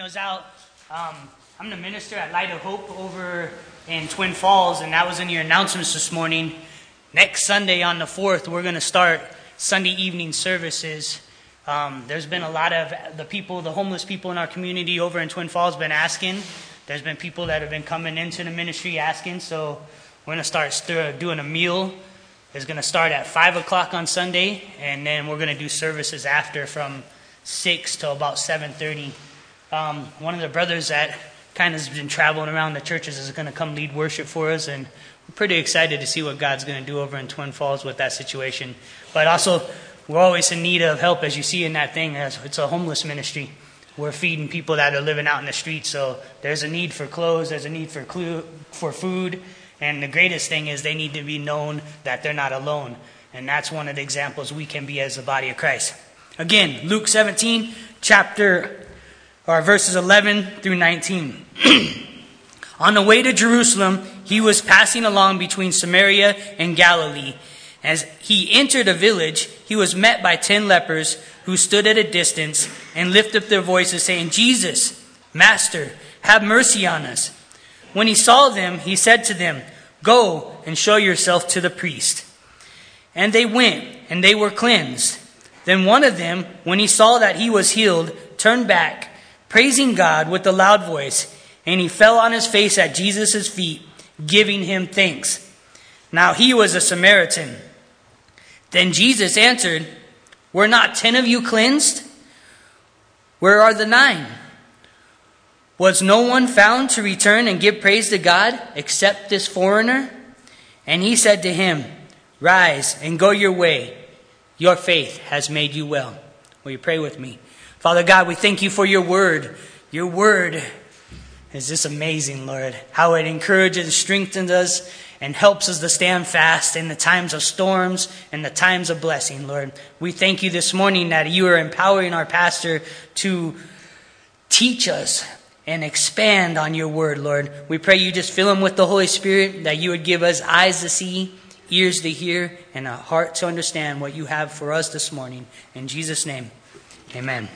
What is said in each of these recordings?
those out. Um, I'm the minister at Light of Hope over in Twin Falls, and that was in your announcements this morning. Next Sunday on the 4th, we're going to start Sunday evening services. Um, there's been a lot of the people, the homeless people in our community over in Twin Falls, been asking. There's been people that have been coming into the ministry asking, so we're going to start st- doing a meal. It's going to start at 5 o'clock on Sunday, and then we're going to do services after from 6 to about 7.30 um, one of the brothers that kind of has been traveling around the churches is going to come lead worship for us, and we're pretty excited to see what God's going to do over in Twin Falls with that situation. But also, we're always in need of help, as you see in that thing. It's a homeless ministry. We're feeding people that are living out in the streets, so there's a need for clothes, there's a need for for food, and the greatest thing is they need to be known that they're not alone. And that's one of the examples we can be as the body of Christ. Again, Luke 17, chapter or verses 11 through 19. On the way to Jerusalem, he was passing along between Samaria and Galilee. As he entered a village, he was met by ten lepers who stood at a distance and lifted up their voices, saying, Jesus, Master, have mercy on us. When he saw them, he said to them, Go and show yourself to the priest. And they went, and they were cleansed. Then one of them, when he saw that he was healed, turned back praising God with a loud voice, and he fell on his face at Jesus' feet, giving him thanks. Now he was a Samaritan. Then Jesus answered, Were not ten of you cleansed? Where are the nine? Was no one found to return and give praise to God except this foreigner? And he said to him, Rise and go your way. Your faith has made you well. Will you pray with me? Father God, we thank you for your word. Your word is just amazing, Lord. How it encourages and strengthens us and helps us to stand fast in the times of storms and the times of blessing, Lord. We thank you this morning that you are empowering our pastor to teach us and expand on your word, Lord. We pray you just fill him with the Holy Spirit, that you would give us eyes to see, ears to hear, and a heart to understand what you have for us this morning. In Jesus' name. Amen.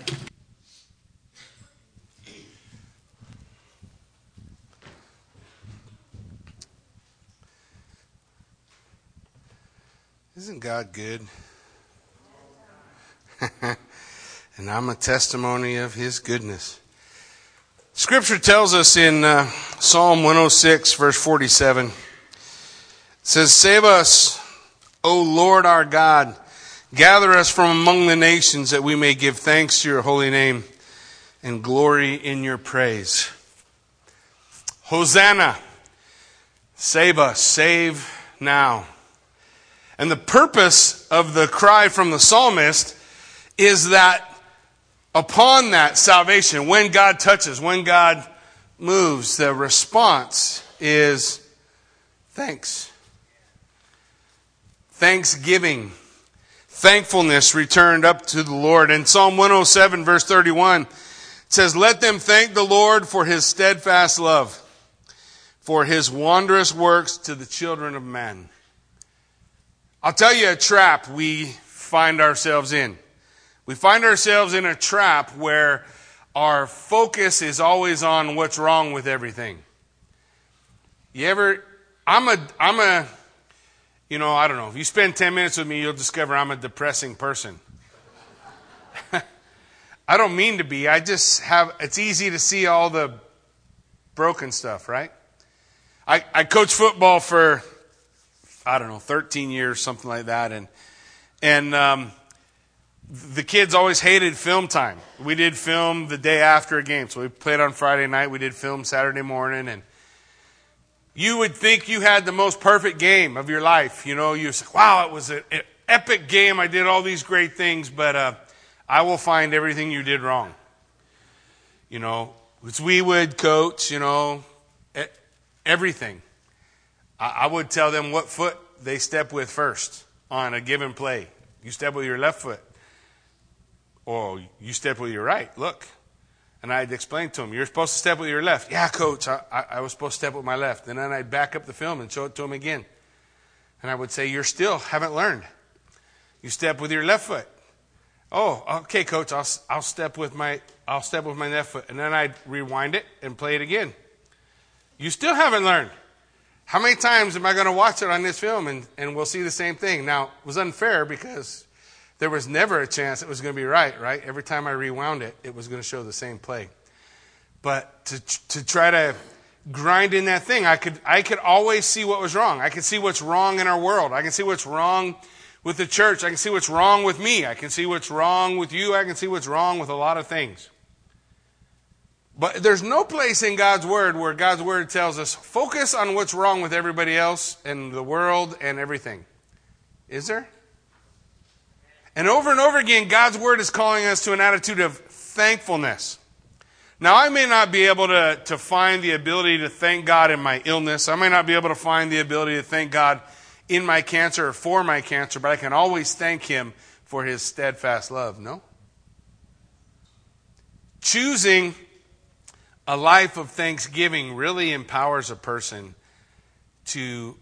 Isn't God good? and I'm a testimony of His goodness. Scripture tells us in uh, Psalm 106, verse 47, it says, Save us, O Lord our God Gather us from among the nations that we may give thanks to your holy name and glory in your praise. Hosanna, save us, save now. And the purpose of the cry from the psalmist is that upon that salvation, when God touches, when God moves, the response is thanks. Thanksgiving thankfulness returned up to the Lord. In Psalm 107, verse 31, it says, Let them thank the Lord for his steadfast love, for his wondrous works to the children of men. I'll tell you a trap we find ourselves in. We find ourselves in a trap where our focus is always on what's wrong with everything. You ever, I'm a, I'm a, you know, I don't know. If you spend 10 minutes with me, you'll discover I'm a depressing person. I don't mean to be. I just have, it's easy to see all the broken stuff, right? I, I coached football for, I don't know, 13 years, something like that. And, and, um, the kids always hated film time. We did film the day after a game. So we played on Friday night. We did film Saturday morning and, you would think you had the most perfect game of your life. You know, you say, wow, it was an epic game. I did all these great things, but uh, I will find everything you did wrong. You know, as we would coach, you know, everything. I would tell them what foot they step with first on a given play. You step with your left foot. Or you step with your right. Look, and I'd explain to him, you're supposed to step with your left. Yeah, coach, I, I, was supposed to step with my left. And then I'd back up the film and show it to him again. And I would say, you're still haven't learned. You step with your left foot. Oh, okay, coach, I'll, I'll step with my I'll step with my left foot, and then I'd rewind it and play it again. You still haven't learned. How many times am I going to watch it on this film and, and we'll see the same thing? Now, it was unfair because there was never a chance it was going to be right, right? Every time I rewound it, it was going to show the same play. But to, to try to grind in that thing, I could, I could always see what was wrong. I could see what's wrong in our world. I can see what's wrong with the church. I can see what's wrong with me. I can see what's wrong with you. I can see what's wrong with a lot of things. But there's no place in God's Word where God's Word tells us focus on what's wrong with everybody else and the world and everything. Is there? And over and over again, God's Word is calling us to an attitude of thankfulness. Now, I may not be able to, to find the ability to thank God in my illness. I may not be able to find the ability to thank God in my cancer or for my cancer, but I can always thank Him for His steadfast love. No? Choosing a life of thanksgiving really empowers a person to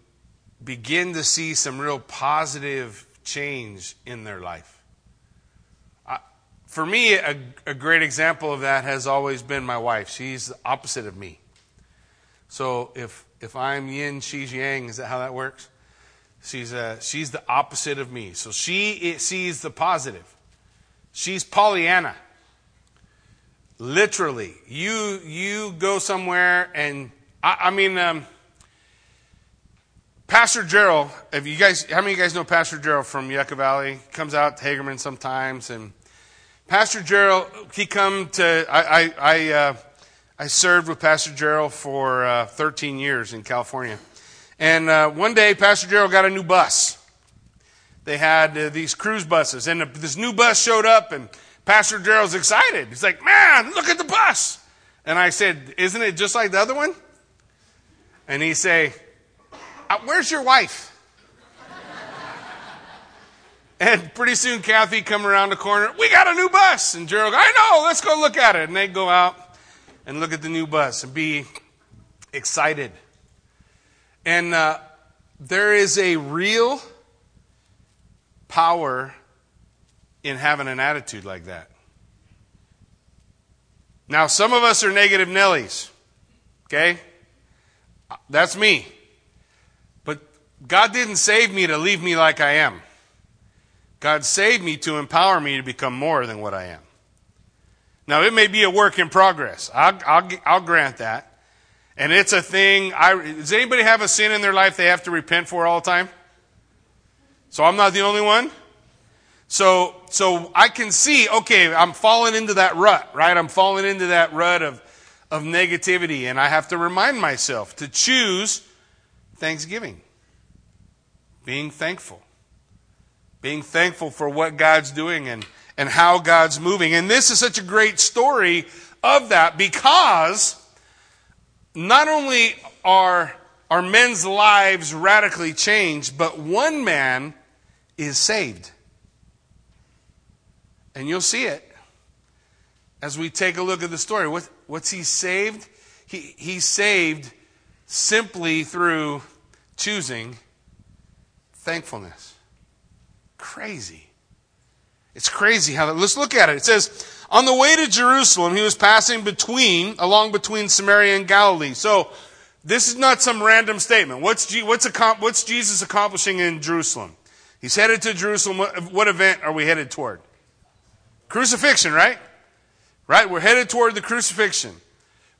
begin to see some real positive change in their life. for me, a, a, great example of that has always been my wife. She's the opposite of me. So if if I'm yin, she's yang. Is that how that works? She's uh, she's the opposite of me. So she sees the positive. She's Pollyanna. Literally, you you go somewhere and I, I mean, um, Pastor Gerald. If you guys, how many of you guys know Pastor Gerald from Yucca Valley? He Comes out to Hagerman sometimes, and Pastor Gerald, he come to. I I I, uh, I served with Pastor Gerald for uh, 13 years in California, and uh, one day Pastor Gerald got a new bus. They had uh, these cruise buses, and this new bus showed up and Pastor Gerald's excited. He's like, man, look at the bus. And I said, isn't it just like the other one? And he say, where's your wife? and pretty soon Kathy come around the corner, we got a new bus. And Gerald, I know, let's go look at it. And they go out and look at the new bus and be excited. And uh, there is a real power in having an attitude like that. Now, some of us are negative Nellies. Okay? That's me. God didn't save me to leave me like I am. God saved me to empower me to become more than what I am. Now, it may be a work in progress. I'll, I'll, I'll grant that. And it's a thing. I, does anybody have a sin in their life they have to repent for all the time? So I'm not the only one? So, so I can see, okay, I'm falling into that rut, right? I'm falling into that rut of, of negativity, and I have to remind myself to choose thanksgiving, being thankful, being thankful for what God's doing and, and how God's moving. And this is such a great story of that because not only are, are men's lives radically changed, but one man is saved. And you'll see it as we take a look at the story. What, what's he saved? He, he's saved simply through choosing thankfulness. Crazy. It's crazy how that. Let's look at it. It says, on the way to Jerusalem, he was passing between, along between Samaria and Galilee. So, this is not some random statement. What's, what's, what's Jesus accomplishing in Jerusalem? He's headed to Jerusalem. What, what event are we headed toward? Crucifixion, right? Right? We're headed toward the crucifixion.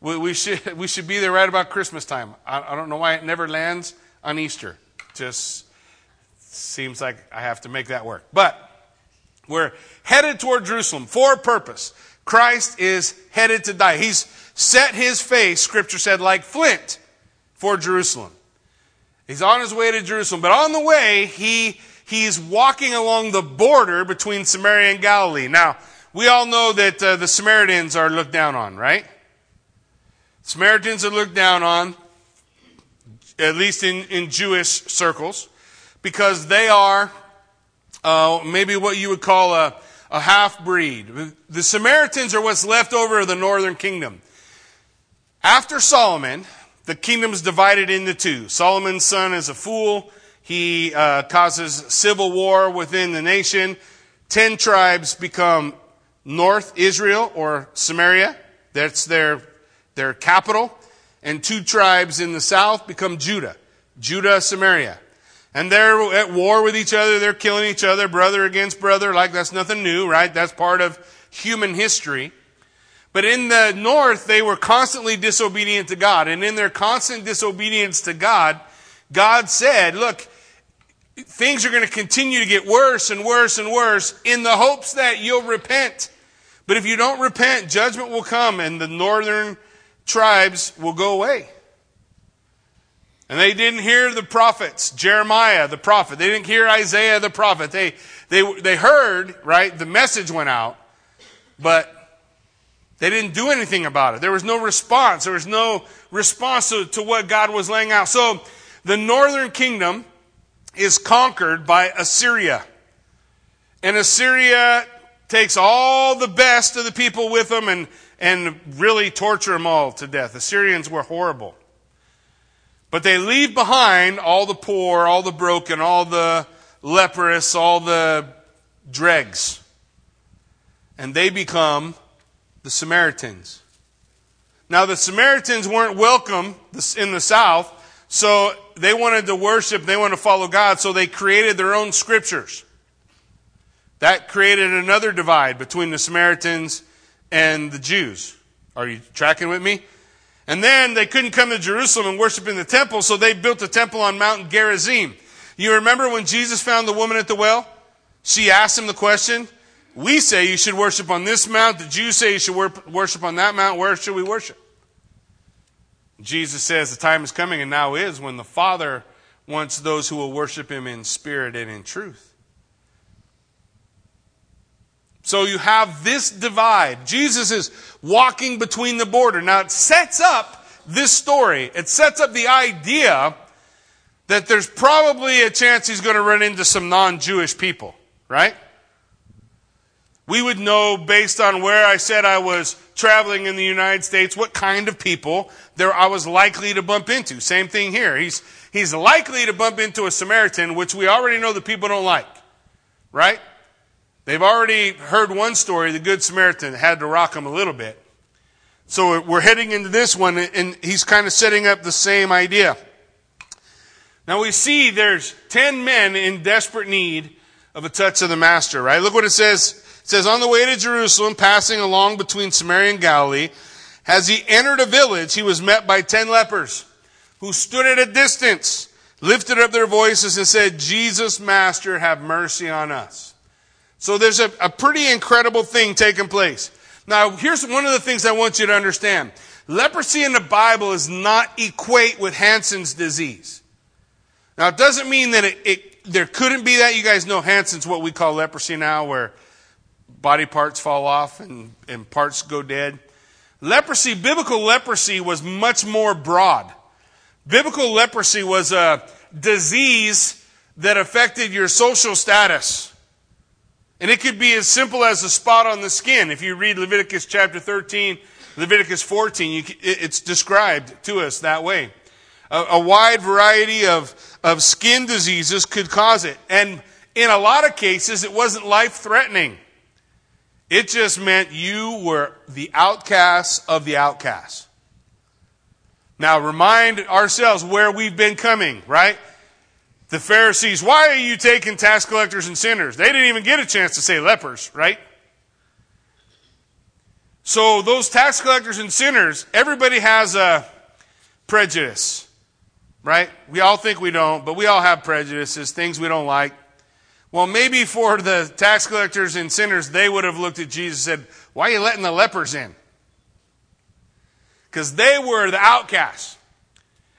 We, we, should, we should be there right about Christmas time. I, I don't know why it never lands on Easter. Just seems like I have to make that work. But we're headed toward Jerusalem for a purpose. Christ is headed to die. He's set his face, scripture said, like flint for Jerusalem. He's on his way to Jerusalem. But on the way, he he's walking along the border between Samaria and Galilee. Now, we all know that uh, the Samaritans are looked down on, right? Samaritans are looked down on, at least in, in Jewish circles, because they are uh, maybe what you would call a, a half breed. The Samaritans are what's left over of the northern kingdom. After Solomon, the kingdom is divided into two. Solomon's son is a fool he uh, causes civil war within the nation, Ten tribes become North Israel or Samaria. That's their, their capital. And two tribes in the south become Judah. Judah, Samaria. And they're at war with each other. They're killing each other, brother against brother. Like that's nothing new, right? That's part of human history. But in the north, they were constantly disobedient to God. And in their constant disobedience to God, God said, look, things are going to continue to get worse and worse and worse in the hopes that you'll repent. But if you don't repent, judgment will come and the northern tribes will go away. And they didn't hear the prophets, Jeremiah the prophet. They didn't hear Isaiah the prophet. They, they, they heard, right? The message went out, but they didn't do anything about it. There was no response. There was no response to, to what God was laying out. So the northern kingdom is conquered by Assyria. And Assyria takes all the best of the people with them and, and really torture them all to death. Assyrians were horrible. But they leave behind all the poor, all the broken, all the leprous, all the dregs. And they become the Samaritans. Now, the Samaritans weren't welcome in the south, so they wanted to worship, they wanted to follow God, so they created their own scriptures. That created another divide between the Samaritans and the Jews. Are you tracking with me? And then they couldn't come to Jerusalem and worship in the temple, so they built a temple on Mount Gerizim. You remember when Jesus found the woman at the well? She asked him the question. We say you should worship on this mount. The Jews say you should worship on that mount. Where should we worship? Jesus says the time is coming and now is when the Father wants those who will worship him in spirit and in truth. So you have this divide. Jesus is walking between the border. Now it sets up this story. It sets up the idea that there's probably a chance he's going to run into some non-Jewish people, right? We would know based on where I said I was traveling in the United States what kind of people there I was likely to bump into. Same thing here. He's, he's likely to bump into a Samaritan, which we already know the people don't like. Right? They've already heard one story, the Good Samaritan had to rock him a little bit. So we're heading into this one, and he's kind of setting up the same idea. Now we see there's ten men in desperate need of a touch of the Master, right? Look what it says it says, On the way to Jerusalem, passing along between Samaria and Galilee, as he entered a village, he was met by ten lepers who stood at a distance, lifted up their voices, and said, Jesus, Master, have mercy on us. So there's a, a pretty incredible thing taking place. Now, here's one of the things I want you to understand. Leprosy in the Bible does not equate with Hansen's disease. Now, it doesn't mean that it, it, there couldn't be that. You guys know Hansen's what we call leprosy now, where body parts fall off and, and parts go dead. Leprosy, biblical leprosy was much more broad. Biblical leprosy was a disease that affected your social status. And it could be as simple as a spot on the skin. If you read Leviticus chapter 13, Leviticus 14, you, it's described to us that way. A, a wide variety of, of skin diseases could cause it. And in a lot of cases, it wasn't life threatening. It just meant you were the outcasts of the outcasts. Now remind ourselves where we've been coming, right? The Pharisees, why are you taking tax collectors and sinners? They didn't even get a chance to say lepers, right? So those tax collectors and sinners, everybody has a prejudice, right? We all think we don't, but we all have prejudices, things we don't like. Well, maybe for the tax collectors and sinners, they would have looked at Jesus and said, Why are you letting the lepers in? Because they were the outcasts.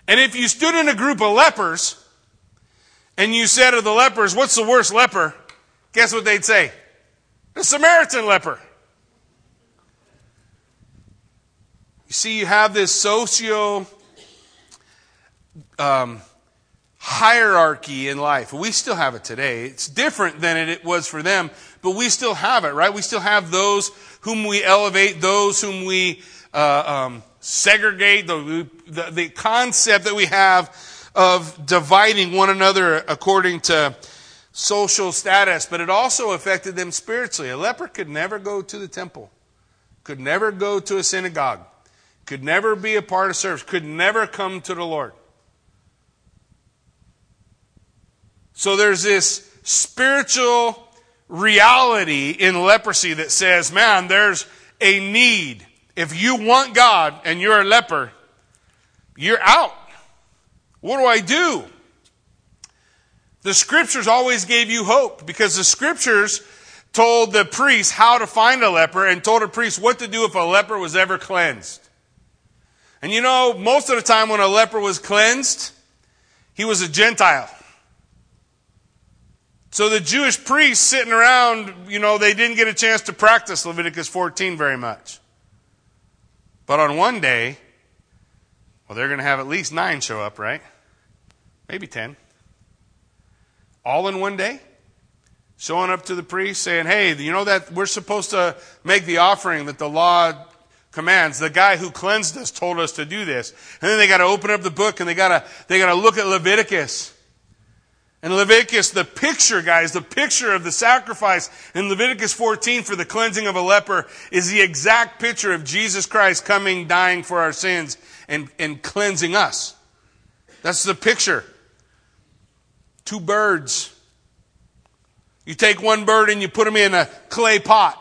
And if you stood in a group of lepers and you said to the lepers, What's the worst leper? Guess what they'd say? The Samaritan leper. You see, you have this socio um, hierarchy in life. We still have it today. It's different than it was for them, but we still have it, right? We still have those whom we elevate, those whom we uh, um, segregate, the, the, the concept that we have of dividing one another according to social status, but it also affected them spiritually. A leper could never go to the temple, could never go to a synagogue, could never be a part of service, could never come to the Lord. So there's this spiritual reality in leprosy that says, man, there's a need. If you want God and you're a leper, you're out. What do I do? The scriptures always gave you hope because the scriptures told the priest how to find a leper and told a priest what to do if a leper was ever cleansed. And you know, most of the time when a leper was cleansed, he was a Gentile. So the Jewish priests sitting around, you know, they didn't get a chance to practice Leviticus 14 very much. But on one day, well, they're going to have at least nine show up, right? Maybe ten. All in one day? Showing up to the priest saying, hey, you know that we're supposed to make the offering that the law commands. The guy who cleansed us told us to do this. And then they got to open up the book and they got to, they got to look at Leviticus. And Leviticus, the picture, guys, the picture of the sacrifice in Leviticus 14 for the cleansing of a leper is the exact picture of Jesus Christ coming, dying for our sins, and, and cleansing us. That's the picture. Two birds. You take one bird and you put them in a clay pot,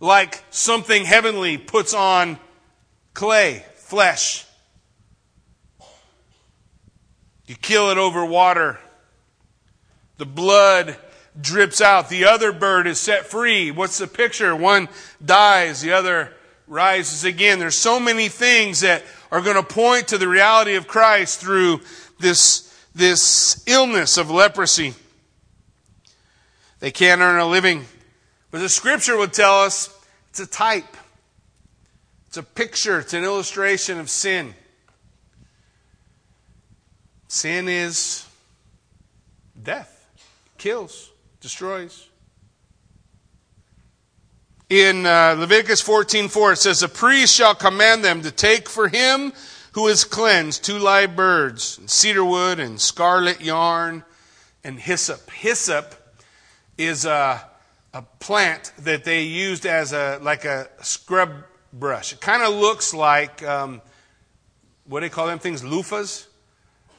like something heavenly puts on clay, flesh. You kill it over water the blood drips out. The other bird is set free. What's the picture? One dies, the other rises again. There's so many things that are going to point to the reality of Christ through this, this illness of leprosy. They can't earn a living. But the scripture would tell us it's a type. It's a picture. It's an illustration of sin. Sin is death kills, destroys. In uh, Leviticus 14:4 it says, "The priest shall command them to take for him who is cleansed two live birds, cedar wood, and scarlet yarn, and hyssop." Hyssop is a, a plant that they used as a like a scrub brush. It kind of looks like um, what do they call them things? Loofahs.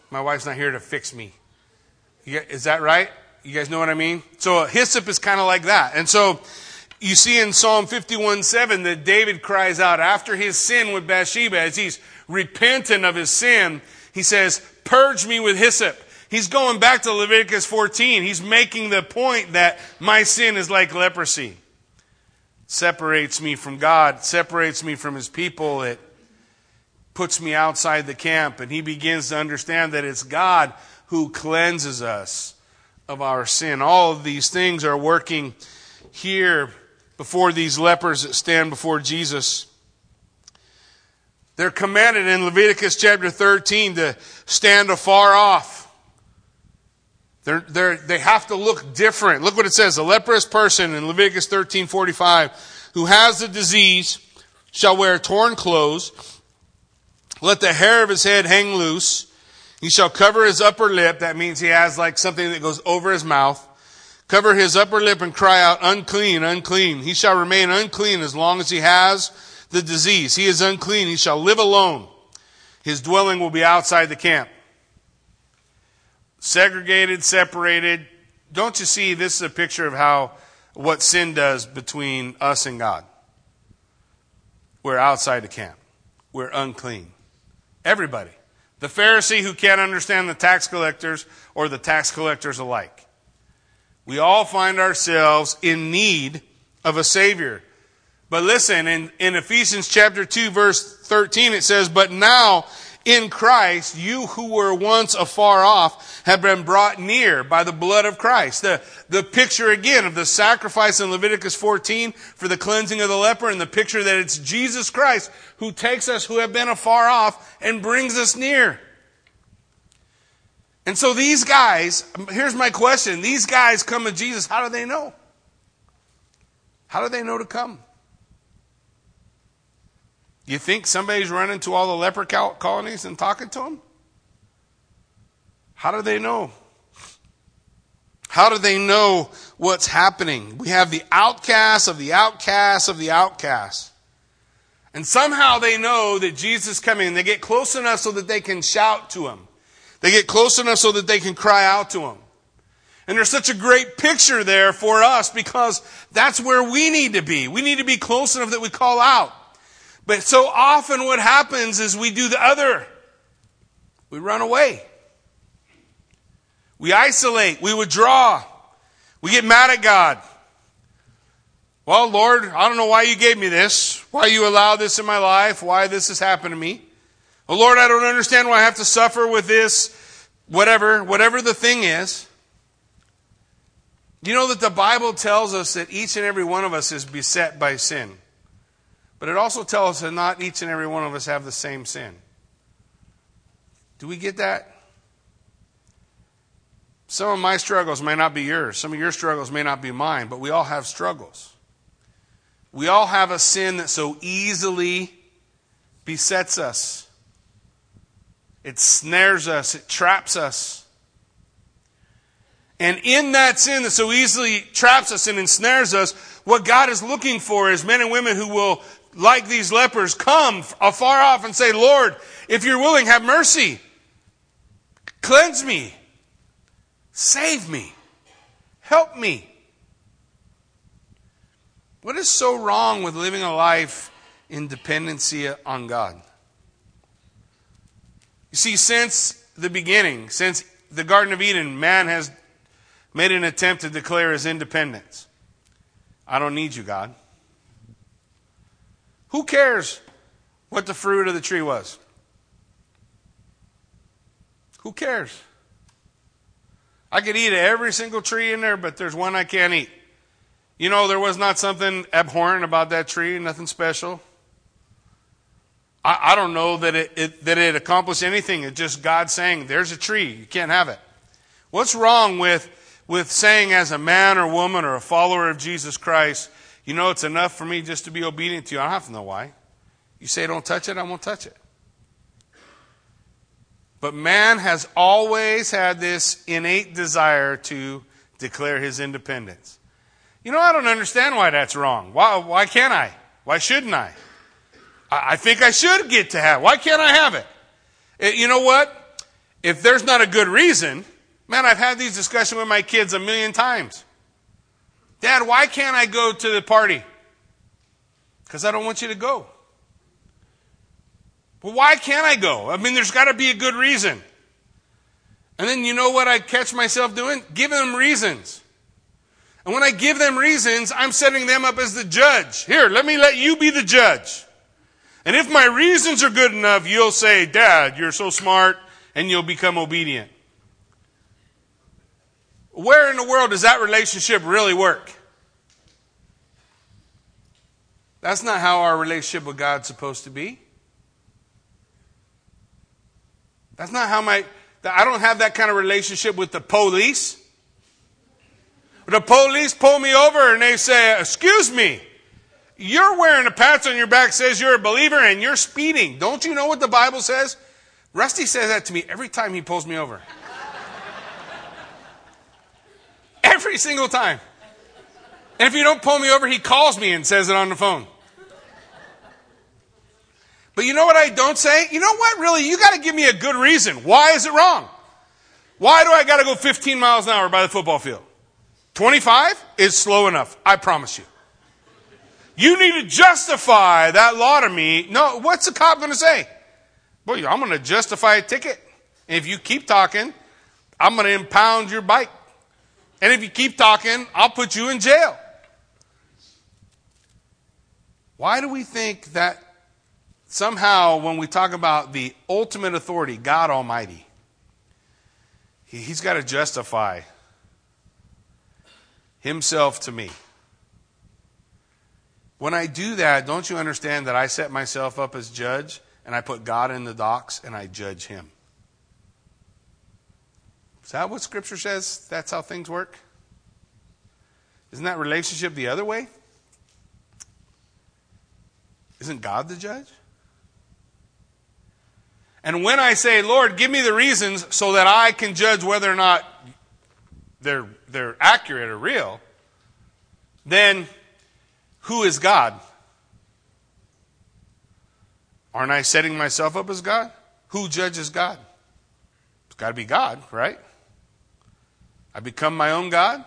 My wife's not here to fix me. Is that right? You guys know what I mean? So hyssop is kind of like that. And so you see in Psalm 51 7 that David cries out after his sin with Bathsheba, as he's repentant of his sin, he says, Purge me with hyssop. He's going back to Leviticus 14. He's making the point that my sin is like leprosy. Separates me from God, separates me from his people. It puts me outside the camp. And he begins to understand that it's God who cleanses us of our sin. All of these things are working here before these lepers that stand before Jesus. They're commanded in Leviticus chapter 13 to stand afar off. They're, they're, they have to look different. Look what it says. A leprous person in Leviticus 13 45 who has the disease shall wear torn clothes. Let the hair of his head hang loose he shall cover his upper lip. That means he has like something that goes over his mouth. Cover his upper lip and cry out, unclean, unclean. He shall remain unclean as long as he has the disease. He is unclean. He shall live alone. His dwelling will be outside the camp. Segregated, separated. Don't you see this is a picture of how what sin does between us and God? We're outside the camp. We're unclean. Everybody. The Pharisee who can't understand the tax collectors or the tax collectors alike. We all find ourselves in need of a Savior. But listen, in, in Ephesians chapter 2 verse 13 it says, But now in Christ, you who were once afar off have been brought near by the blood of Christ. The, the picture again of the sacrifice in Leviticus 14 for the cleansing of the leper and the picture that it's Jesus Christ who takes us who have been afar off and brings us near. And so these guys, here's my question. These guys come to Jesus. How do they know? How do they know to come? You think somebody's running to all the leper colonies and talking to them? How do they know? How do they know what's happening? We have the outcasts of the outcasts of the outcasts. And somehow they know that Jesus is coming they get close enough so that they can shout to him. They get close enough so that they can cry out to him. And there's such a great picture there for us because that's where we need to be. We need to be close enough that we call out. But so often what happens is we do the other. We run away. We isolate. We withdraw. We get mad at God. Well, Lord, I don't know why you gave me this, why you allowed this in my life, why this has happened to me. Oh, Lord, I don't understand why I have to suffer with this, whatever, whatever the thing is. You know that the Bible tells us that each and every one of us is beset by sin. But it also tells us that not each and every one of us have the same sin. Do we get that? Some of my struggles may not be yours. Some of your struggles may not be mine, but we all have struggles. We all have a sin that so easily besets us. It snares us, it traps us. And in that sin that so easily traps us and ensnares us, what God is looking for is men and women who will, like these lepers, come afar off and say, Lord, if you're willing, have mercy. Cleanse me. Save me. Help me. What is so wrong with living a life in dependency on God? You see, since the beginning, since the Garden of Eden, man has made an attempt to declare his independence. I don't need you, God. Who cares what the fruit of the tree was? Who cares? I could eat every single tree in there, but there's one I can't eat. You know, there was not something abhorrent about that tree, nothing special. I, I don't know that it, it, that it accomplished anything. It's just God saying, there's a tree, you can't have it. What's wrong with, with saying as a man or woman or a follower of Jesus Christ, you know, it's enough for me just to be obedient to you. I don't have to know why. You say don't touch it, I won't touch it. But man has always had this innate desire to declare his independence. You know, I don't understand why that's wrong. Why, why can't I? Why shouldn't I? I, I think I should get to have. Why can't I have it? it? You know what? If there's not a good reason, man, I've had these discussions with my kids a million times. Dad, why can't I go to the party? Because I don't want you to go. But why can't I go? I mean, there's got to be a good reason. And then you know what I catch myself doing? Giving them reasons. And when I give them reasons, I'm setting them up as the judge. Here, let me let you be the judge. And if my reasons are good enough, you'll say, Dad, you're so smart, and you'll become obedient. Where in the world does that relationship really work? That's not how our relationship with God's supposed to be. That's not how my, I don't have that kind of relationship with the police. The police pull me over and they say, excuse me, you're wearing a patch on your back says you're a believer and you're speeding. Don't you know what the Bible says? Rusty says that to me every time he pulls me over. Every single time. And if you don't pull me over, he calls me and says it on the phone. But you know what I don't say? You know what, really? You got to give me a good reason. Why is it wrong? Why do I got to go 15 miles an hour by the football field? 25 is slow enough. I promise you. You need to justify that law to me. No, what's the cop going to say? Boy, I'm going to justify a ticket. And if you keep talking, I'm going to impound your bike. And if you keep talking, I'll put you in jail. Why do we think that somehow when we talk about the ultimate authority, God Almighty, He's got to justify Himself to me. When I do that, don't you understand that I set myself up as judge and I put God in the docks and I judge Him? Is that what Scripture says? That's how things work? Isn't that relationship the other way? Isn't God the judge? And when I say, Lord, give me the reasons so that I can judge whether or not they're, they're accurate or real, then who is God? Aren't I setting myself up as God? Who judges God? It's got to be God, right? I become my own God,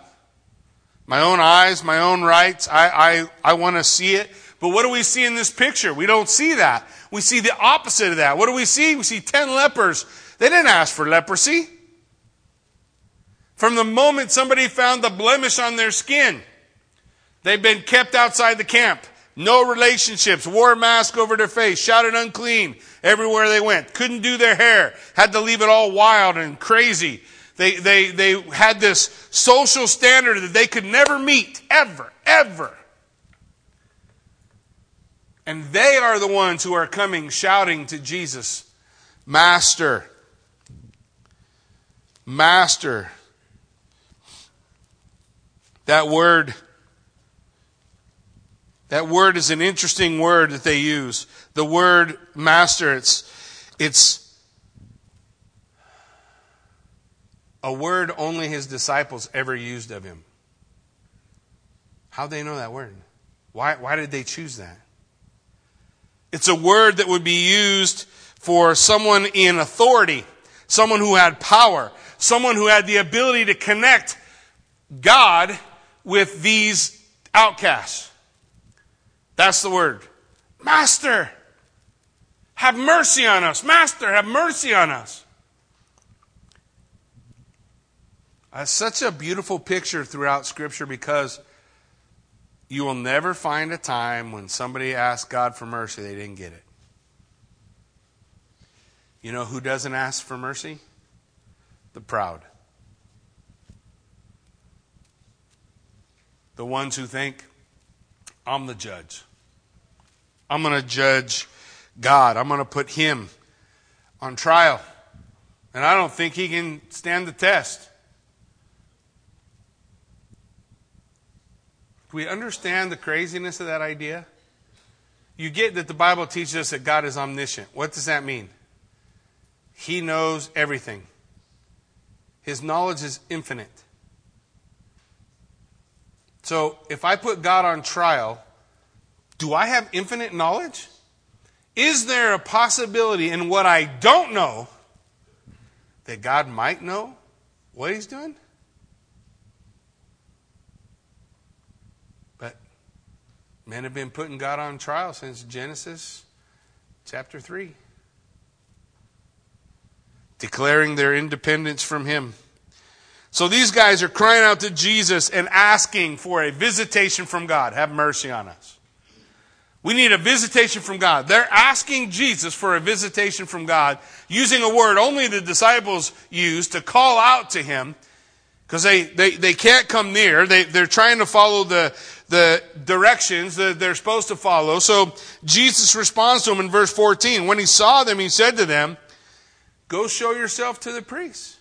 my own eyes, my own rights. I, I, I want to see it. But what do we see in this picture? We don't see that. We see the opposite of that. What do we see? We see 10 lepers. They didn't ask for leprosy. From the moment somebody found the blemish on their skin, they've been kept outside the camp. No relationships, wore a mask over their face, shouted unclean everywhere they went, couldn't do their hair, had to leave it all wild and crazy. They, they, they had this social standard that they could never meet, ever, ever. And they are the ones who are coming shouting to Jesus, Master, Master. That word, that word is an interesting word that they use. The word master, it's, it's a word only his disciples ever used of him. How'd they know that word? Why, why did they choose that? It's a word that would be used for someone in authority, someone who had power, someone who had the ability to connect God with these outcasts. That's the word. Master, have mercy on us. Master, have mercy on us. That's such a beautiful picture throughout Scripture because you will never find a time when somebody asked God for mercy, they didn't get it. You know who doesn't ask for mercy? The proud. The ones who think, I'm the judge. I'm going to judge God. I'm going to put him on trial. And I don't think he can stand the test. Do we understand the craziness of that idea? You get that the Bible teaches us that God is omniscient. What does that mean? He knows everything. His knowledge is infinite. So if I put God on trial, do I have infinite knowledge? Is there a possibility in what I don't know that God might know what He's doing? Men have been putting God on trial since Genesis chapter 3, declaring their independence from Him. So these guys are crying out to Jesus and asking for a visitation from God. Have mercy on us. We need a visitation from God. They're asking Jesus for a visitation from God using a word only the disciples use to call out to him because they, they, they can't come near. They, they're trying to follow the, the directions that they're supposed to follow. So Jesus responds to them in verse 14. When he saw them, he said to them, Go show yourself to the priests.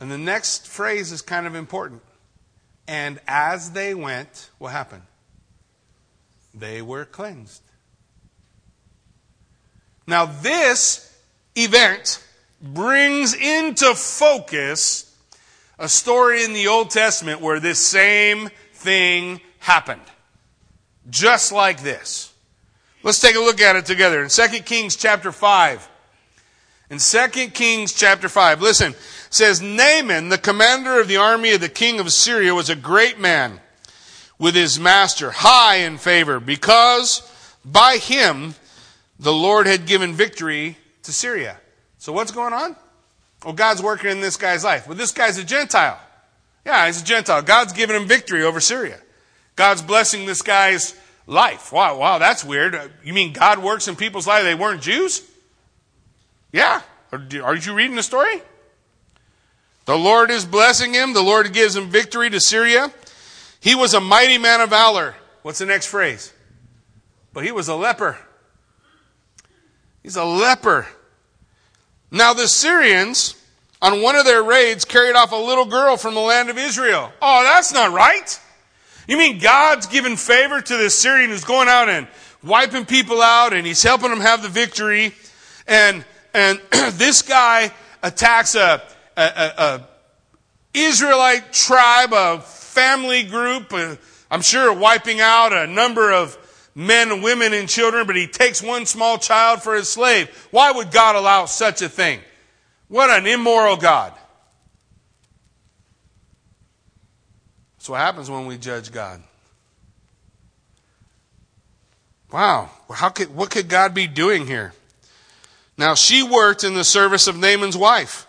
And the next phrase is kind of important. And as they went, what happened? They were cleansed. Now, this event brings into focus a story in the Old Testament where this same thing happened. Just like this. Let's take a look at it together. In 2 Kings chapter 5. In 2 Kings chapter 5. Listen, says Naaman, the commander of the army of the king of Syria, was a great man with his master, high in favor, because by him the Lord had given victory to Syria. So what's going on? Well, God's working in this guy's life. Well, this guy's a Gentile. Yeah, he's a Gentile. God's giving him victory over Syria. God's blessing this guy's life. Wow, wow, that's weird. You mean God works in people's lives? They weren't Jews? Yeah. Aren't you reading the story? The Lord is blessing him. The Lord gives him victory to Syria. He was a mighty man of valor. What's the next phrase? But he was a leper. He's a leper. Now the Syrians, on one of their raids, carried off a little girl from the land of Israel. Oh, that's not right. You mean God's giving favor to this Syrian who's going out and wiping people out and he's helping them have the victory. And, and this guy attacks a, a, a, a Israelite tribe, a family group, uh, I'm sure wiping out a number of men, women, and children, but he takes one small child for his slave. Why would God allow such a thing? What an immoral God. That's what happens when we judge God. Wow, how could, what could God be doing here? Now, she worked in the service of Naaman's wife.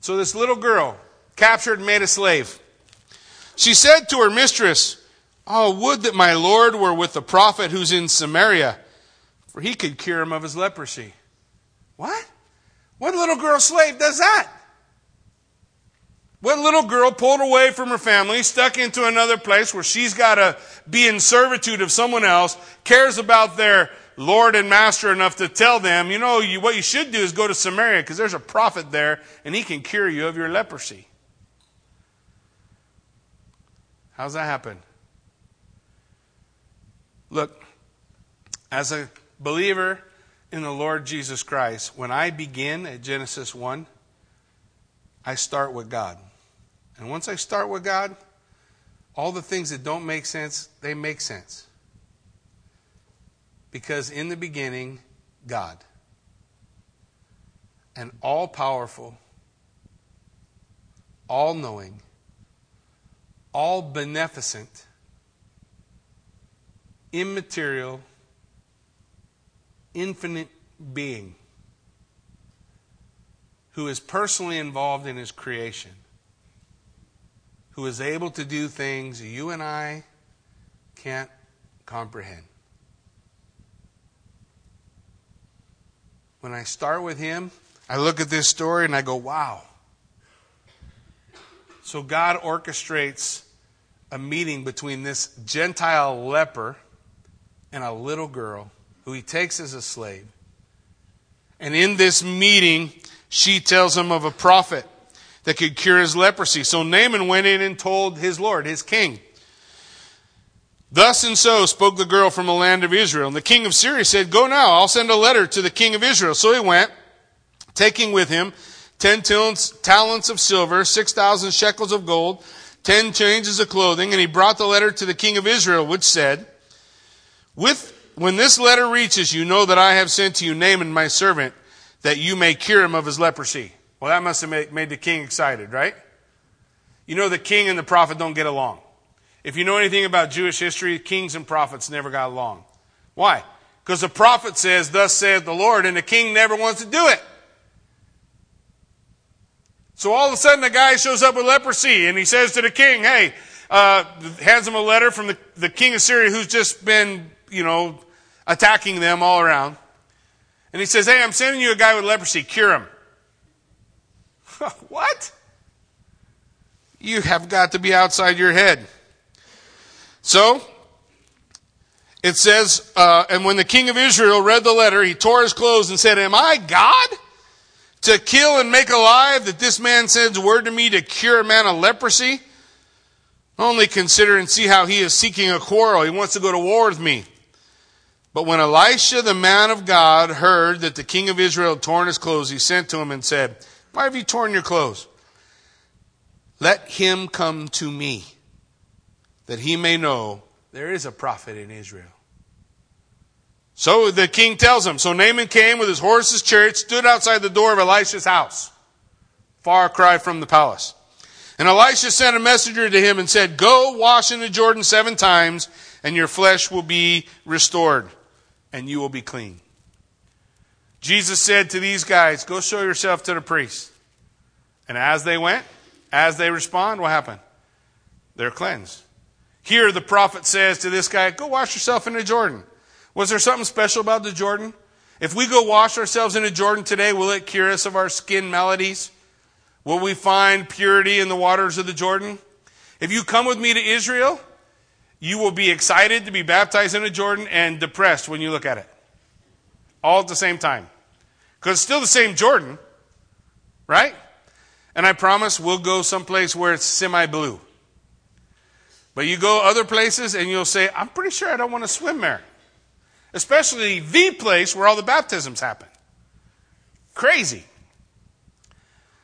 So, this little girl, captured and made a slave, she said to her mistress, Oh, would that my Lord were with the prophet who's in Samaria, for he could cure him of his leprosy. What? What little girl slave does that? What little girl pulled away from her family, stuck into another place where she's got to be in servitude of someone else, cares about their Lord and Master enough to tell them, you know, you, what you should do is go to Samaria because there's a prophet there and he can cure you of your leprosy. How's that happen? Look, as a believer in the Lord Jesus Christ, when I begin at Genesis 1, I start with God. And once I start with God, all the things that don't make sense, they make sense. Because in the beginning, God. an all powerful, all knowing, all beneficent, immaterial, infinite being who is personally involved in his creation who is able to do things you and I can't comprehend. When I start with him, I look at this story and I go, wow. So God orchestrates a meeting between this Gentile leper and a little girl who he takes as a slave. And in this meeting, she tells him of a prophet that could cure his leprosy. So Naaman went in and told his Lord, his king. Thus and so spoke the girl from the land of Israel. And the king of Syria said, Go now, I'll send a letter to the king of Israel. So he went, taking with him ten talents of silver, six thousand shekels of gold, ten changes of clothing, and he brought the letter to the king of Israel, which said, With when this letter reaches you, know that I have sent to you Naaman my servant, that you may cure him of his leprosy. Well, that must have made the king excited, right? You know, the king and the prophet don't get along. If you know anything about Jewish history, kings and prophets never got along. Why? Because the prophet says, Thus saith the Lord, and the king never wants to do it. So all of a sudden, the guy shows up with leprosy, and he says to the king, Hey, uh, hands him a letter from the, the king of Syria who's just been, you know, attacking them all around. And he says, Hey, I'm sending you a guy with leprosy, cure him. what? You have got to be outside your head. So, it says, uh, and when the king of Israel read the letter, he tore his clothes and said, Am I God to kill and make alive that this man sends word to me to cure a man of leprosy? Only consider and see how he is seeking a quarrel. He wants to go to war with me. But when Elisha, the man of God, heard that the king of Israel had torn his clothes, he sent to him and said, why have you torn your clothes? Let him come to me, that he may know there is a prophet in Israel. So the king tells him. So Naaman came with his horse's chariot, stood outside the door of Elisha's house, far cry from the palace. And Elisha sent a messenger to him and said, Go wash in the Jordan seven times, and your flesh will be restored, and you will be clean. Jesus said to these guys, Go show yourself to the priest. And as they went, as they respond, what happened? They're cleansed. Here, the prophet says to this guy, Go wash yourself in the Jordan. Was there something special about the Jordan? If we go wash ourselves in the Jordan today, will it cure us of our skin maladies? Will we find purity in the waters of the Jordan? If you come with me to Israel, you will be excited to be baptized in the Jordan and depressed when you look at it. All at the same time. Because it's still the same Jordan, right? And I promise we'll go someplace where it's semi blue. But you go other places and you'll say, I'm pretty sure I don't want to swim there. Especially the place where all the baptisms happen. Crazy.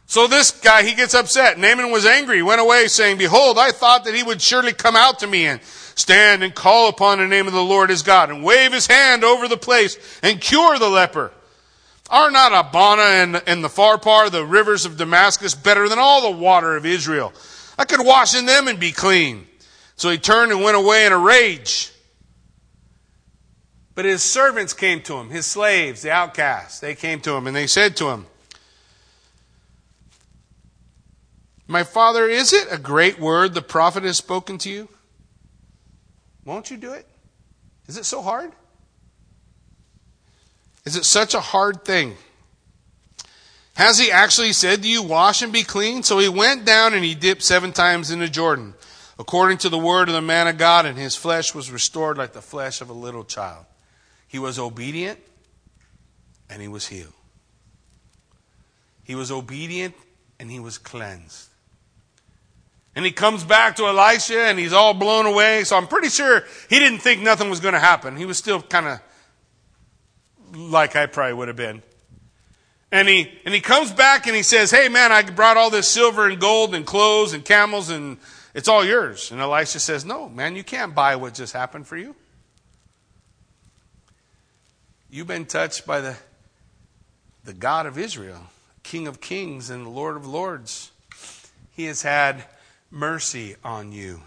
So this guy, he gets upset. Naaman was angry. Went away saying, Behold, I thought that he would surely come out to me and stand and call upon the name of the Lord his God and wave his hand over the place and cure the leper. Are not Abana and, and the Pharpar, the rivers of Damascus, better than all the water of Israel? I could wash in them and be clean. So he turned and went away in a rage. But his servants came to him, his slaves, the outcasts. They came to him and they said to him, My father, is it a great word the prophet has spoken to you? Won't you do it? Is it so hard? Is it such a hard thing? Has he actually said to you, Wash and be clean? So he went down and he dipped seven times into Jordan, according to the word of the man of God, and his flesh was restored like the flesh of a little child. He was obedient and he was healed. He was obedient and he was cleansed. And he comes back to Elisha and he's all blown away. So I'm pretty sure he didn't think nothing was going to happen. He was still kind of like I probably would have been. And he, and he comes back and he says, Hey man, I brought all this silver and gold and clothes and camels and it's all yours. And Elisha says, No, man, you can't buy what just happened for you. You've been touched by the, the God of Israel, King of kings and Lord of lords. He has had mercy on you.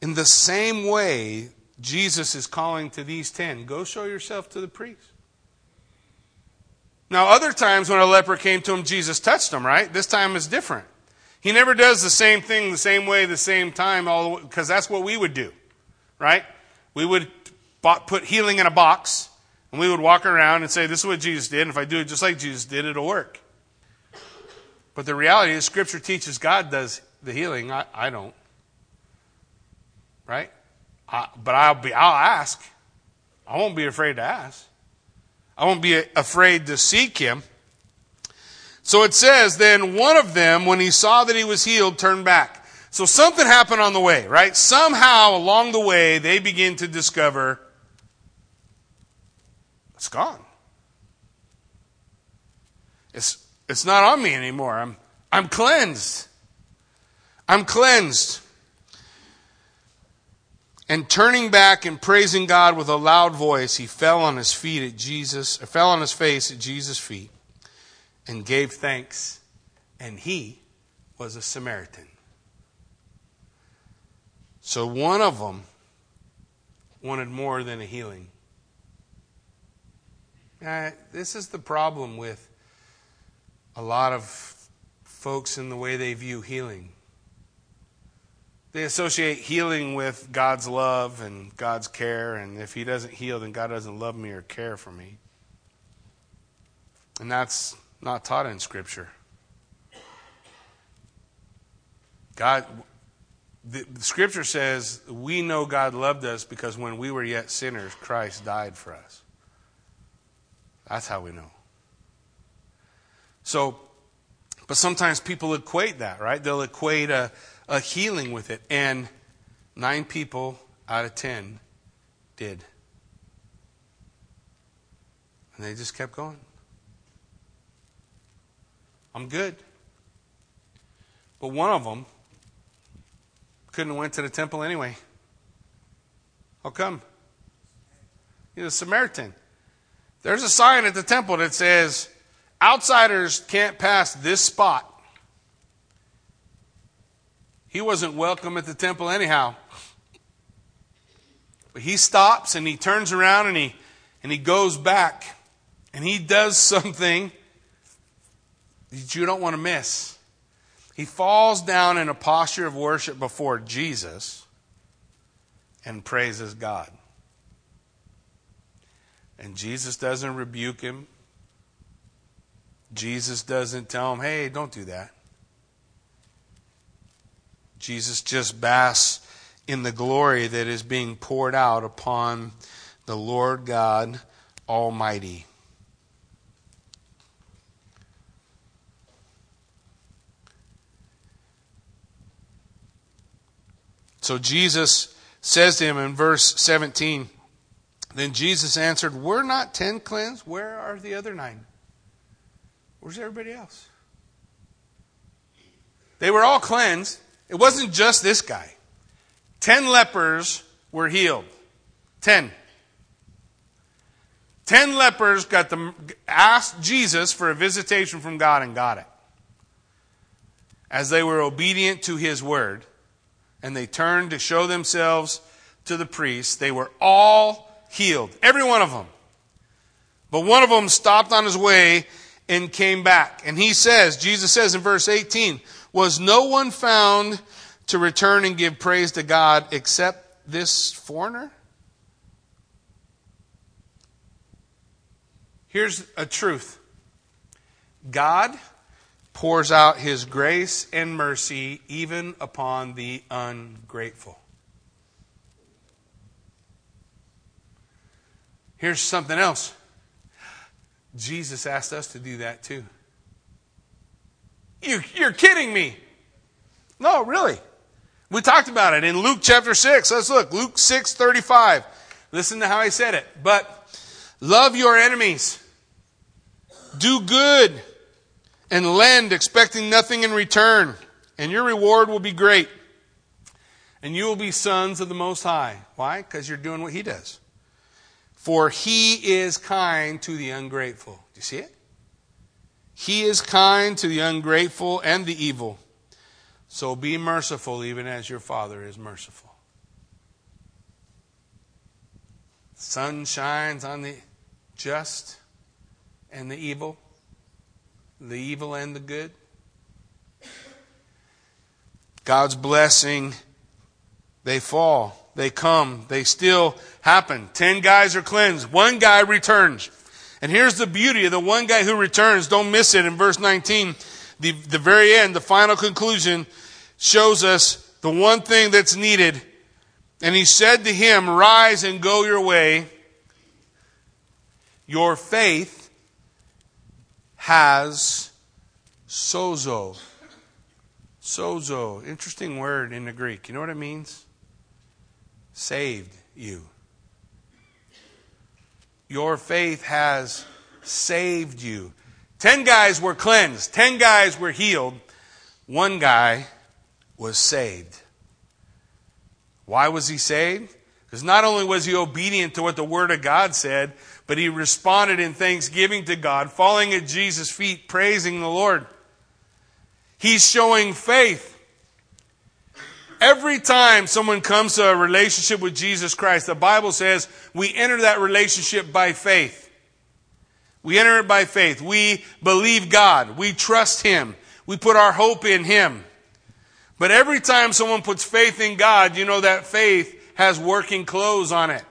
In the same way, Jesus is calling to these ten go show yourself to the priest. Now, other times when a leper came to him, Jesus touched him, right? This time is different. He never does the same thing the same way, the same time, all because that's what we would do, right? We would put healing in a box, and we would walk around and say, This is what Jesus did, and if I do it just like Jesus did, it'll work. But the reality is, Scripture teaches God does the healing. I, I don't. Right? I, but I'll be. I'll ask. I won't be afraid to ask. I won't be afraid to seek him. So it says, then one of them, when he saw that he was healed, turned back. So something happened on the way, right? Somehow along the way, they begin to discover it's gone. It's, it's not on me anymore. I'm, I'm cleansed. I'm cleansed. And turning back and praising God with a loud voice, he fell on his feet at Jesus, or fell on his face at Jesus' feet and gave thanks. And he was a Samaritan. So one of them wanted more than a healing. Uh, this is the problem with a lot of folks in the way they view healing. They associate healing with God's love and God's care, and if He doesn't heal, then God doesn't love me or care for me. And that's not taught in Scripture. God, the, the, Scripture says we know God loved us because when we were yet sinners, Christ died for us. That's how we know. So, but sometimes people equate that, right? They'll equate a a healing with it. And nine people out of ten did. And they just kept going. I'm good. But one of them couldn't have went to the temple anyway. How come? He's a Samaritan. There's a sign at the temple that says, outsiders can't pass this spot. He wasn't welcome at the temple anyhow. But he stops and he turns around and he and he goes back and he does something that you don't want to miss. He falls down in a posture of worship before Jesus and praises God. And Jesus doesn't rebuke him. Jesus doesn't tell him, hey, don't do that. Jesus just basks in the glory that is being poured out upon the Lord God Almighty. So Jesus says to him in verse 17, Then Jesus answered, We're not ten cleansed. Where are the other nine? Where's everybody else? They were all cleansed. It wasn't just this guy. Ten lepers were healed. Ten. Ten lepers got the, asked Jesus for a visitation from God and got it. As they were obedient to his word and they turned to show themselves to the priests, they were all healed. Every one of them. But one of them stopped on his way and came back. And he says, Jesus says in verse 18, Was no one found to return and give praise to God except this foreigner? Here's a truth God pours out his grace and mercy even upon the ungrateful. Here's something else Jesus asked us to do that too. You, you're kidding me. No, really. We talked about it in Luke chapter 6. Let's look. Luke 6 35. Listen to how he said it. But love your enemies. Do good and lend, expecting nothing in return, and your reward will be great. And you will be sons of the Most High. Why? Because you're doing what He does. For He is kind to the ungrateful. Do you see it? He is kind to the ungrateful and the evil. So be merciful, even as your Father is merciful. Sun shines on the just and the evil, the evil and the good. God's blessing, they fall, they come, they still happen. Ten guys are cleansed, one guy returns. And here's the beauty of the one guy who returns. Don't miss it in verse 19. The, the very end, the final conclusion shows us the one thing that's needed. And he said to him, Rise and go your way. Your faith has sozo. Sozo. Interesting word in the Greek. You know what it means? Saved you. Your faith has saved you. Ten guys were cleansed, ten guys were healed, one guy was saved. Why was he saved? Because not only was he obedient to what the Word of God said, but he responded in thanksgiving to God, falling at Jesus' feet, praising the Lord. He's showing faith. Every time someone comes to a relationship with Jesus Christ, the Bible says we enter that relationship by faith. We enter it by faith. We believe God. We trust Him. We put our hope in Him. But every time someone puts faith in God, you know that faith has working clothes on it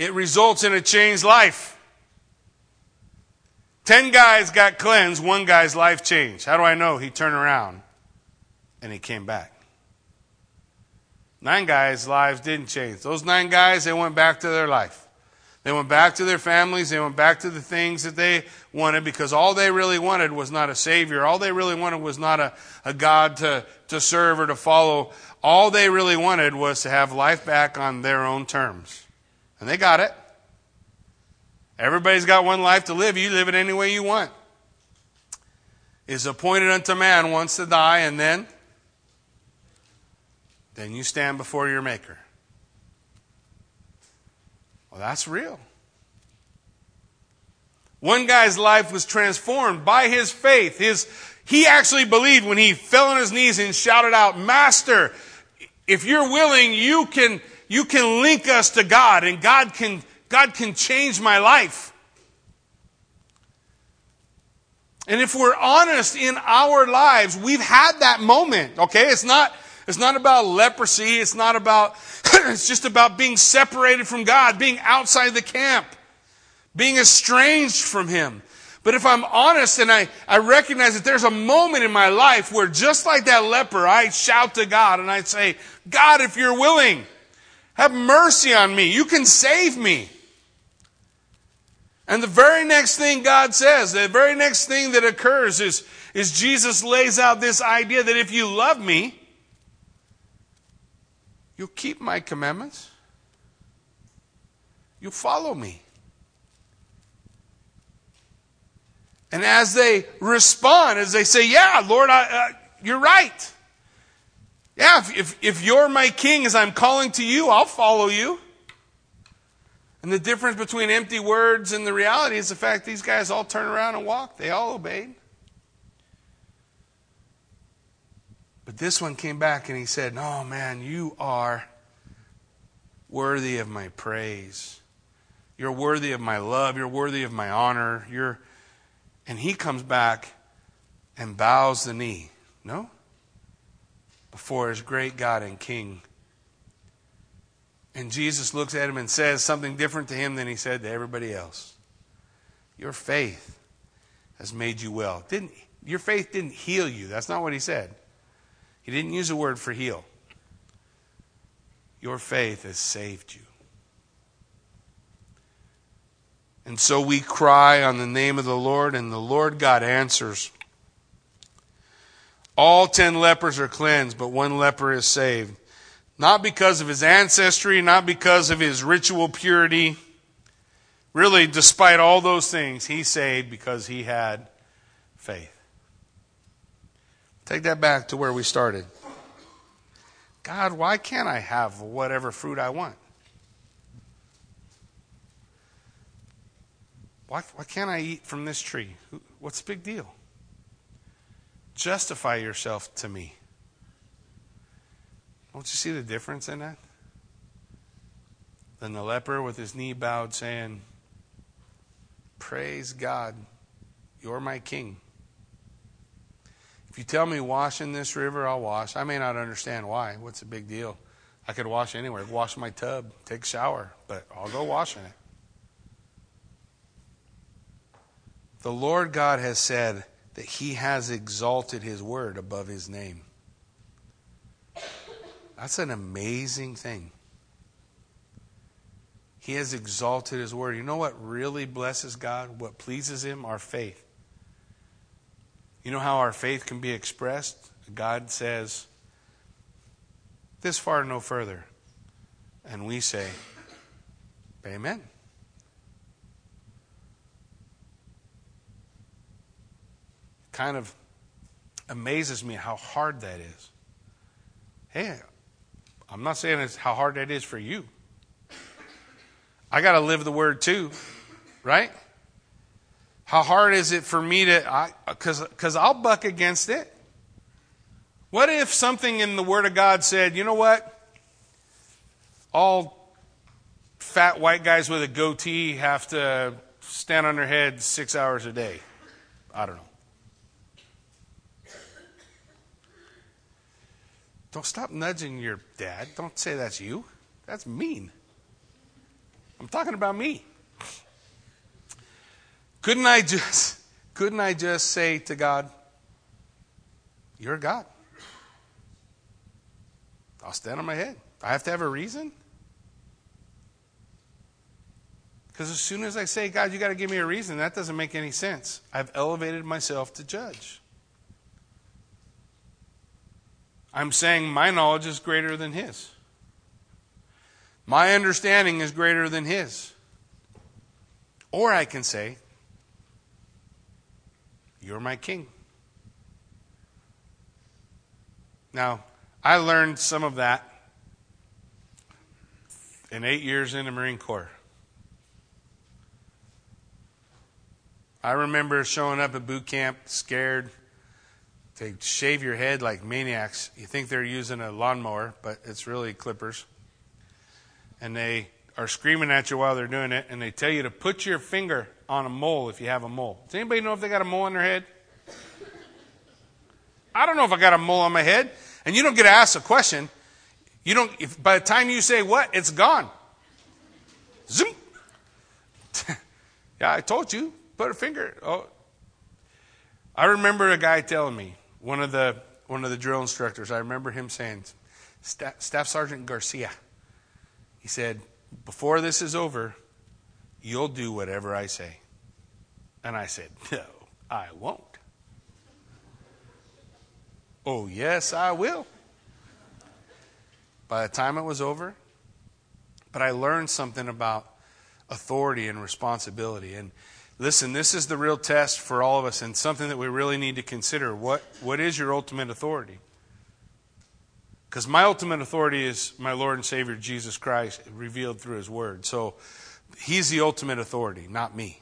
it results in a changed life. Ten guys got cleansed, one guy's life changed. How do I know? He turned around and he came back. Nine guys' lives didn't change. Those nine guys, they went back to their life. They went back to their families. They went back to the things that they wanted because all they really wanted was not a Savior. All they really wanted was not a, a God to, to serve or to follow. All they really wanted was to have life back on their own terms. And they got it. Everybody's got one life to live. You live it any way you want. Is appointed unto man once to die, and then, then you stand before your Maker. Well, that's real. One guy's life was transformed by his faith. His, he actually believed when he fell on his knees and shouted out, Master, if you're willing, you can, you can link us to God and God can, God can change my life. And if we're honest in our lives, we've had that moment, okay? It's not, it's not about leprosy. It's not about, it's just about being separated from God, being outside the camp, being estranged from Him. But if I'm honest and I, I recognize that there's a moment in my life where just like that leper, I shout to God and I say, God, if you're willing, have mercy on me. You can save me. And the very next thing God says, the very next thing that occurs is, is Jesus lays out this idea that if you love me, you'll keep my commandments. You'll follow me. And as they respond, as they say, Yeah, Lord, I, uh, you're right. Yeah, if, if, if you're my king as I'm calling to you, I'll follow you. And the difference between empty words and the reality is the fact these guys all turned around and walked. They all obeyed. But this one came back and he said, No, man, you are worthy of my praise. You're worthy of my love. You're worthy of my honor. You're and he comes back and bows the knee. No? Before his great God and King. And Jesus looks at him and says something different to him than he said to everybody else. Your faith has made you well. Didn't your faith didn't heal you. That's not what he said. He didn't use a word for heal. Your faith has saved you. And so we cry on the name of the Lord, and the Lord God answers. All ten lepers are cleansed, but one leper is saved. Not because of his ancestry, not because of his ritual purity. Really, despite all those things, he saved because he had faith. Take that back to where we started. God, why can't I have whatever fruit I want? Why, why can't I eat from this tree? What's the big deal? Justify yourself to me. Don't you see the difference in that? Then the leper with his knee bowed saying, Praise God, you're my king. If you tell me wash in this river, I'll wash. I may not understand why. What's the big deal? I could wash anywhere. Wash my tub, take a shower, but I'll go wash in it. The Lord God has said that He has exalted His word above His name. That's an amazing thing. He has exalted His word. You know what really blesses God? What pleases Him? Our faith. You know how our faith can be expressed? God says, This far, no further. And we say, Amen. kind of amazes me how hard that is. Hey, I'm not saying it's how hard that is for you. I got to live the word too, right? How hard is it for me to, because I'll buck against it. What if something in the Word of God said, you know what? All fat white guys with a goatee have to stand on their head six hours a day. I don't know. Don't stop nudging your dad. Don't say that's you. That's mean. I'm talking about me. Couldn't I just couldn't I just say to God, You're God. I'll stand on my head. I have to have a reason? Because as soon as I say, God, you got to give me a reason, that doesn't make any sense. I've elevated myself to judge. I'm saying my knowledge is greater than his. My understanding is greater than his. Or I can say, You're my king. Now, I learned some of that in eight years in the Marine Corps. I remember showing up at boot camp scared they shave your head like maniacs. You think they're using a lawnmower, but it's really clippers. And they are screaming at you while they're doing it, and they tell you to put your finger on a mole if you have a mole. Does anybody know if they got a mole on their head? I don't know if I got a mole on my head. And you don't get to ask a question. You don't. If by the time you say what, it's gone. Zoom. yeah, I told you. Put a finger. Oh, I remember a guy telling me one of the one of the drill instructors, I remember him saying, Staff Sergeant Garcia, he said, before this is over, you'll do whatever I say. And I said, No, I won't. Oh, yes, I will. By the time it was over, but I learned something about authority and responsibility. And Listen, this is the real test for all of us and something that we really need to consider. What, what is your ultimate authority? Because my ultimate authority is my Lord and Savior Jesus Christ, revealed through His Word. So He's the ultimate authority, not me.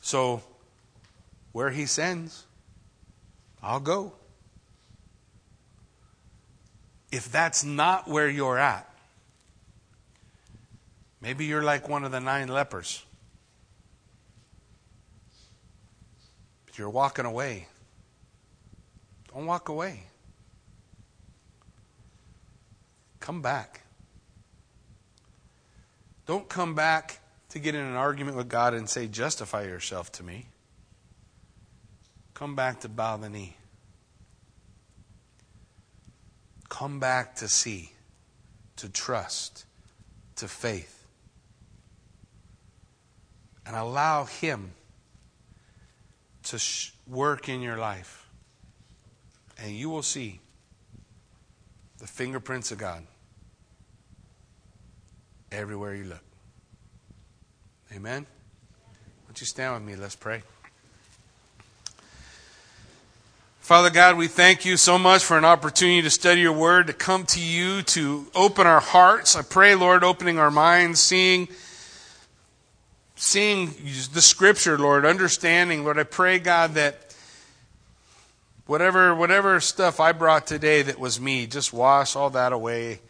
So where He sends, I'll go. If that's not where you're at, maybe you're like one of the nine lepers. But you're walking away. Don't walk away. Come back. Don't come back to get in an argument with God and say, Justify yourself to me. Come back to bow the knee. Come back to see, to trust, to faith. And allow Him to sh- work in your life. And you will see the fingerprints of God everywhere you look. Amen? Won't you stand with me? Let's pray. Father God, we thank you so much for an opportunity to study your word, to come to you, to open our hearts. I pray, Lord, opening our minds, seeing seeing the scripture, Lord, understanding, Lord, I pray, God, that whatever whatever stuff I brought today that was me, just wash all that away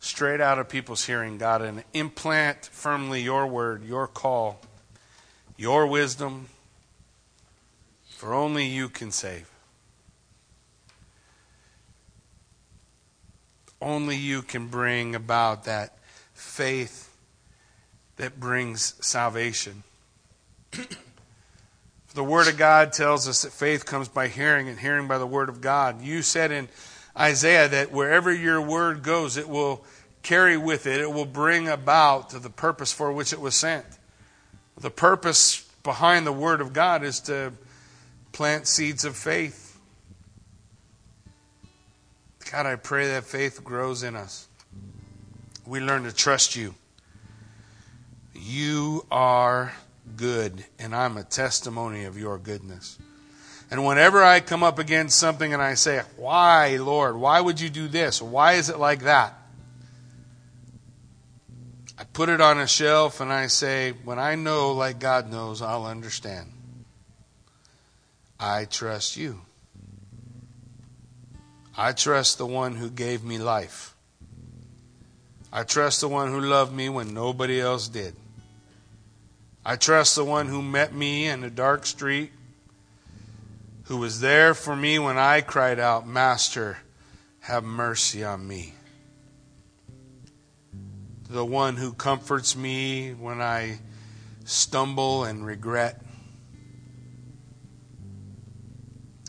straight out of people's hearing, God, and implant firmly your word, your call, your wisdom, for only you can save. Only you can bring about that faith that brings salvation. the Word of God tells us that faith comes by hearing, and hearing by the Word of God. You said in Isaiah that wherever your Word goes, it will carry with it, it will bring about the purpose for which it was sent. The purpose behind the Word of God is to plant seeds of faith. God, I pray that faith grows in us. We learn to trust you. You are good, and I'm a testimony of your goodness. And whenever I come up against something and I say, Why, Lord? Why would you do this? Why is it like that? I put it on a shelf and I say, When I know like God knows, I'll understand. I trust you. I trust the one who gave me life. I trust the one who loved me when nobody else did. I trust the one who met me in a dark street, who was there for me when I cried out, Master, have mercy on me. The one who comforts me when I stumble and regret.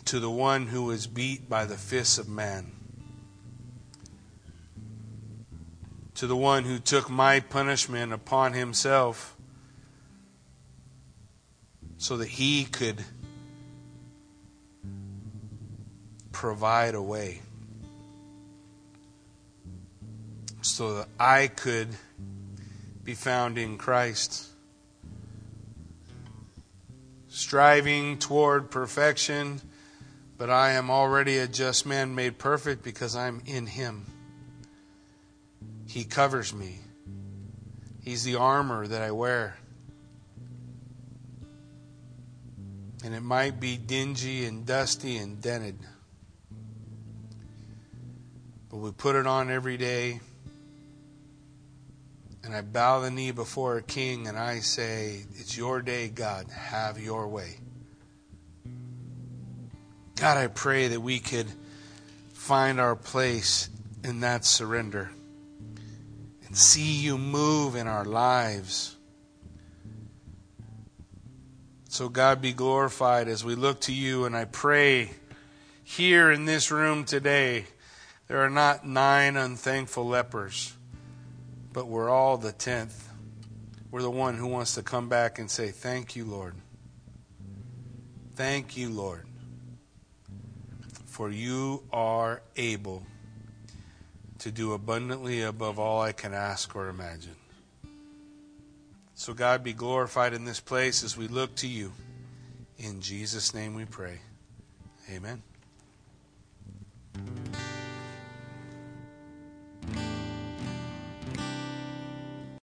To the one who is beat by the fists of man. To the one who took my punishment upon himself so that He could provide a way. So that I could be found in Christ. Striving toward perfection, but I am already a just man made perfect because I'm in Him. He covers me. He's the armor that I wear. and it might be dingy and dusty and dented. But we put it on every day. And I bow the knee before a king and I say, It's your day, God. Have your way. God, I pray that we could find our place in that surrender and see you move in our lives so, God be glorified as we look to you. And I pray here in this room today, there are not nine unthankful lepers, but we're all the tenth. We're the one who wants to come back and say, Thank you, Lord. Thank you, Lord. For you are able to do abundantly above all I can ask or imagine. So, God, be glorified in this place as we look to you. In Jesus' name we pray. Amen.